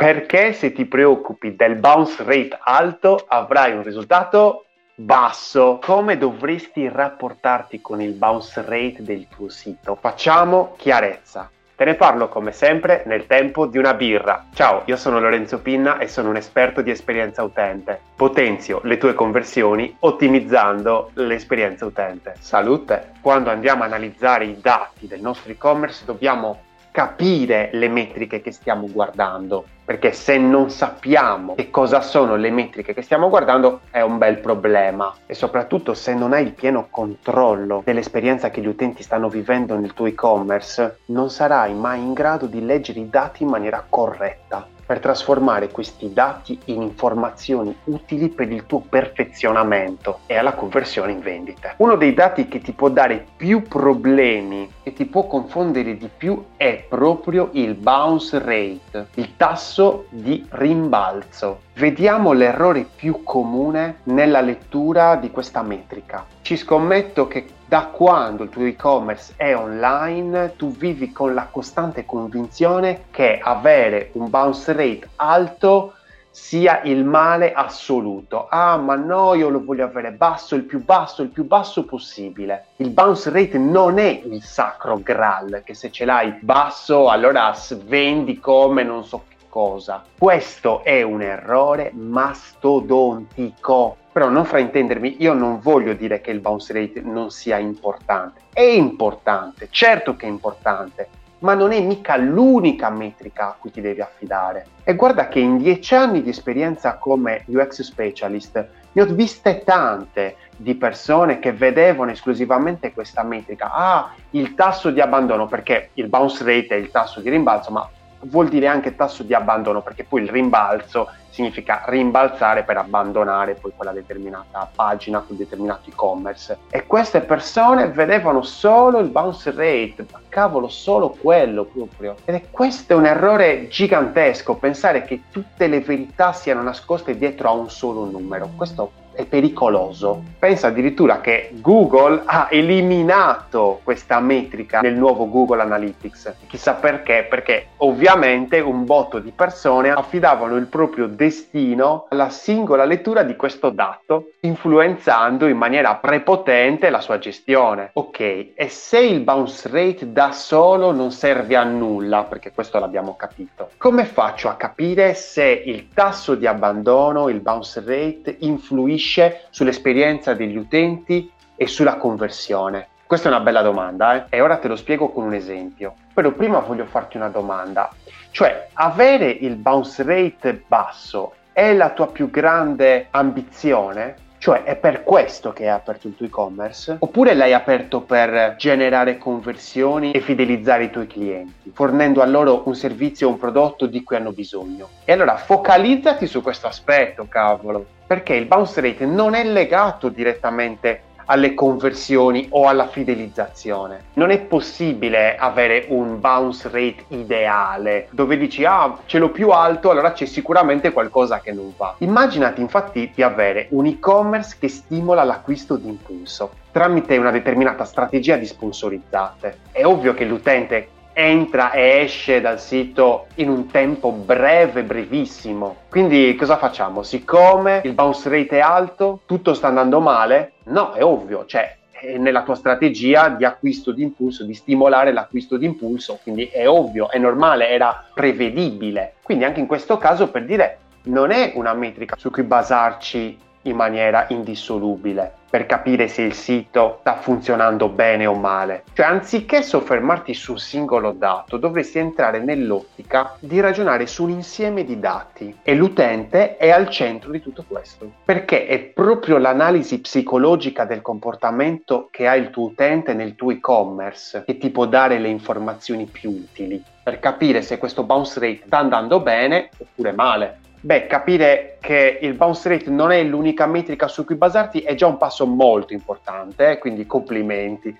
Perché se ti preoccupi del bounce rate alto avrai un risultato basso. Come dovresti rapportarti con il bounce rate del tuo sito? Facciamo chiarezza. Te ne parlo come sempre nel tempo di una birra. Ciao, io sono Lorenzo Pinna e sono un esperto di esperienza utente. Potenzio le tue conversioni ottimizzando l'esperienza utente. Salute! Quando andiamo a analizzare i dati del nostro e-commerce dobbiamo capire le metriche che stiamo guardando, perché se non sappiamo che cosa sono le metriche che stiamo guardando è un bel problema. E soprattutto se non hai il pieno controllo dell'esperienza che gli utenti stanno vivendo nel tuo e-commerce, non sarai mai in grado di leggere i dati in maniera corretta per trasformare questi dati in informazioni utili per il tuo perfezionamento e alla conversione in vendita. Uno dei dati che ti può dare più problemi e ti può confondere di più è proprio il bounce rate, il tasso di rimbalzo. Vediamo l'errore più comune nella lettura di questa metrica. Ci scommetto che da quando il tuo e-commerce è online, tu vivi con la costante convinzione che avere un bounce rate alto sia il male assoluto. Ah, ma no, io lo voglio avere basso, il più basso, il più basso possibile. Il bounce rate non è il sacro graal, che se ce l'hai basso, allora vendi come non so cosa. Questo è un errore mastodontico. Però non fraintendermi, io non voglio dire che il bounce rate non sia importante. È importante, certo che è importante, ma non è mica l'unica metrica a cui ti devi affidare. E guarda che in dieci anni di esperienza come UX specialist ne ho viste tante di persone che vedevano esclusivamente questa metrica. Ah, il tasso di abbandono, perché il bounce rate è il tasso di rimbalzo, ma vuol dire anche tasso di abbandono perché poi il rimbalzo significa rimbalzare per abbandonare poi quella determinata pagina, quel determinato e-commerce. E queste persone vedevano solo il bounce rate, ma cavolo, solo quello proprio. Ed è questo è un errore gigantesco, pensare che tutte le verità siano nascoste dietro a un solo numero. Questo è pericoloso. Pensa addirittura che Google ha eliminato questa metrica nel nuovo Google Analytics. Chissà perché, perché ovviamente un botto di persone affidavano il proprio destino alla singola lettura di questo dato, influenzando in maniera prepotente la sua gestione. Ok, e se il bounce rate da solo non serve a nulla, perché questo l'abbiamo capito, come faccio a capire se il tasso di abbandono, il bounce rate, influisce influisce sull'esperienza degli utenti e sulla conversione? Questa è una bella domanda eh? e ora te lo spiego con un esempio. Però prima voglio farti una domanda, cioè avere il bounce rate basso è la tua più grande ambizione? Cioè è per questo che hai aperto il tuo e-commerce? Oppure l'hai aperto per generare conversioni e fidelizzare i tuoi clienti, fornendo a loro un servizio o un prodotto di cui hanno bisogno? E allora focalizzati su questo aspetto, cavolo, perché il bounce rate non è legato direttamente alle conversioni o alla fidelizzazione. Non è possibile avere un bounce rate ideale dove dici ah ce l'ho più alto allora c'è sicuramente qualcosa che non va. Immaginati infatti di avere un e-commerce che stimola l'acquisto di impulso tramite una determinata strategia di sponsorizzate. È ovvio che l'utente entra e esce dal sito in un tempo breve, brevissimo. Quindi cosa facciamo? Siccome il bounce rate è alto, tutto sta andando male? No, è ovvio, cioè nella tua strategia di acquisto di impulso, di stimolare l'acquisto di impulso, quindi è ovvio, è normale, era prevedibile. Quindi anche in questo caso per dire non è una metrica su cui basarci in maniera indissolubile per capire se il sito sta funzionando bene o male. Cioè, anziché soffermarti su un singolo dato, dovresti entrare nell'ottica di ragionare su un insieme di dati e l'utente è al centro di tutto questo. Perché è proprio l'analisi psicologica del comportamento che ha il tuo utente nel tuo e-commerce che ti può dare le informazioni più utili per capire se questo bounce rate sta andando bene oppure male. Beh, capire che il bounce rate non è l'unica metrica su cui basarti è già un passo molto importante, eh? quindi complimenti.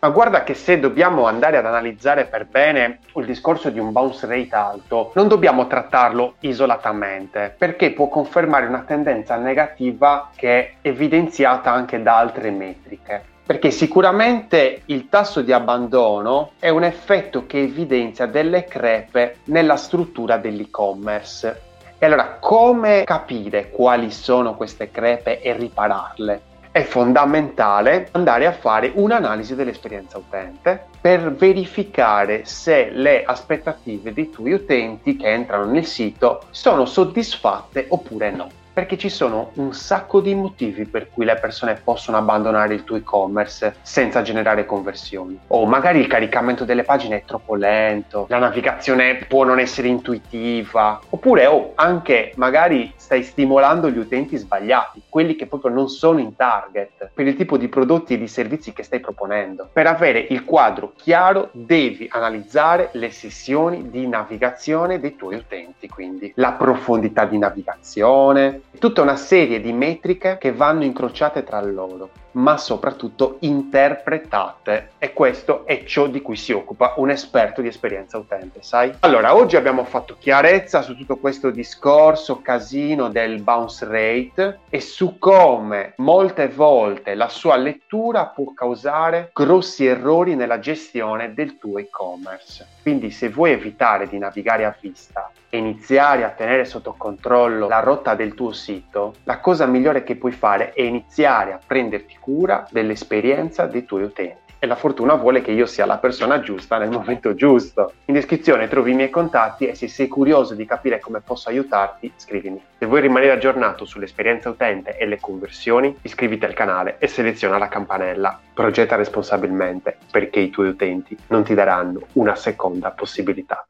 Ma guarda che se dobbiamo andare ad analizzare per bene il discorso di un bounce rate alto, non dobbiamo trattarlo isolatamente, perché può confermare una tendenza negativa che è evidenziata anche da altre metriche. Perché sicuramente il tasso di abbandono è un effetto che evidenzia delle crepe nella struttura dell'e-commerce. E allora come capire quali sono queste crepe e ripararle? È fondamentale andare a fare un'analisi dell'esperienza utente per verificare se le aspettative dei tuoi utenti che entrano nel sito sono soddisfatte oppure no perché ci sono un sacco di motivi per cui le persone possono abbandonare il tuo e-commerce senza generare conversioni. O magari il caricamento delle pagine è troppo lento, la navigazione può non essere intuitiva, oppure oh, anche magari stai stimolando gli utenti sbagliati, quelli che proprio non sono in target per il tipo di prodotti e di servizi che stai proponendo. Per avere il quadro chiaro devi analizzare le sessioni di navigazione dei tuoi utenti, quindi la profondità di navigazione, tutta una serie di metriche che vanno incrociate tra loro, ma soprattutto interpretate e questo è ciò di cui si occupa un esperto di esperienza utente, sai? Allora, oggi abbiamo fatto chiarezza su tutto questo discorso casino del bounce rate e su come molte volte la sua lettura può causare grossi errori nella gestione del tuo e-commerce. Quindi se vuoi evitare di navigare a vista iniziare a tenere sotto controllo la rotta del tuo sito, la cosa migliore che puoi fare è iniziare a prenderti cura dell'esperienza dei tuoi utenti e la fortuna vuole che io sia la persona giusta nel momento giusto. In descrizione trovi i miei contatti e se sei curioso di capire come posso aiutarti, scrivimi. Se vuoi rimanere aggiornato sull'esperienza utente e le conversioni, iscriviti al canale e seleziona la campanella. Progetta responsabilmente perché i tuoi utenti non ti daranno una seconda possibilità.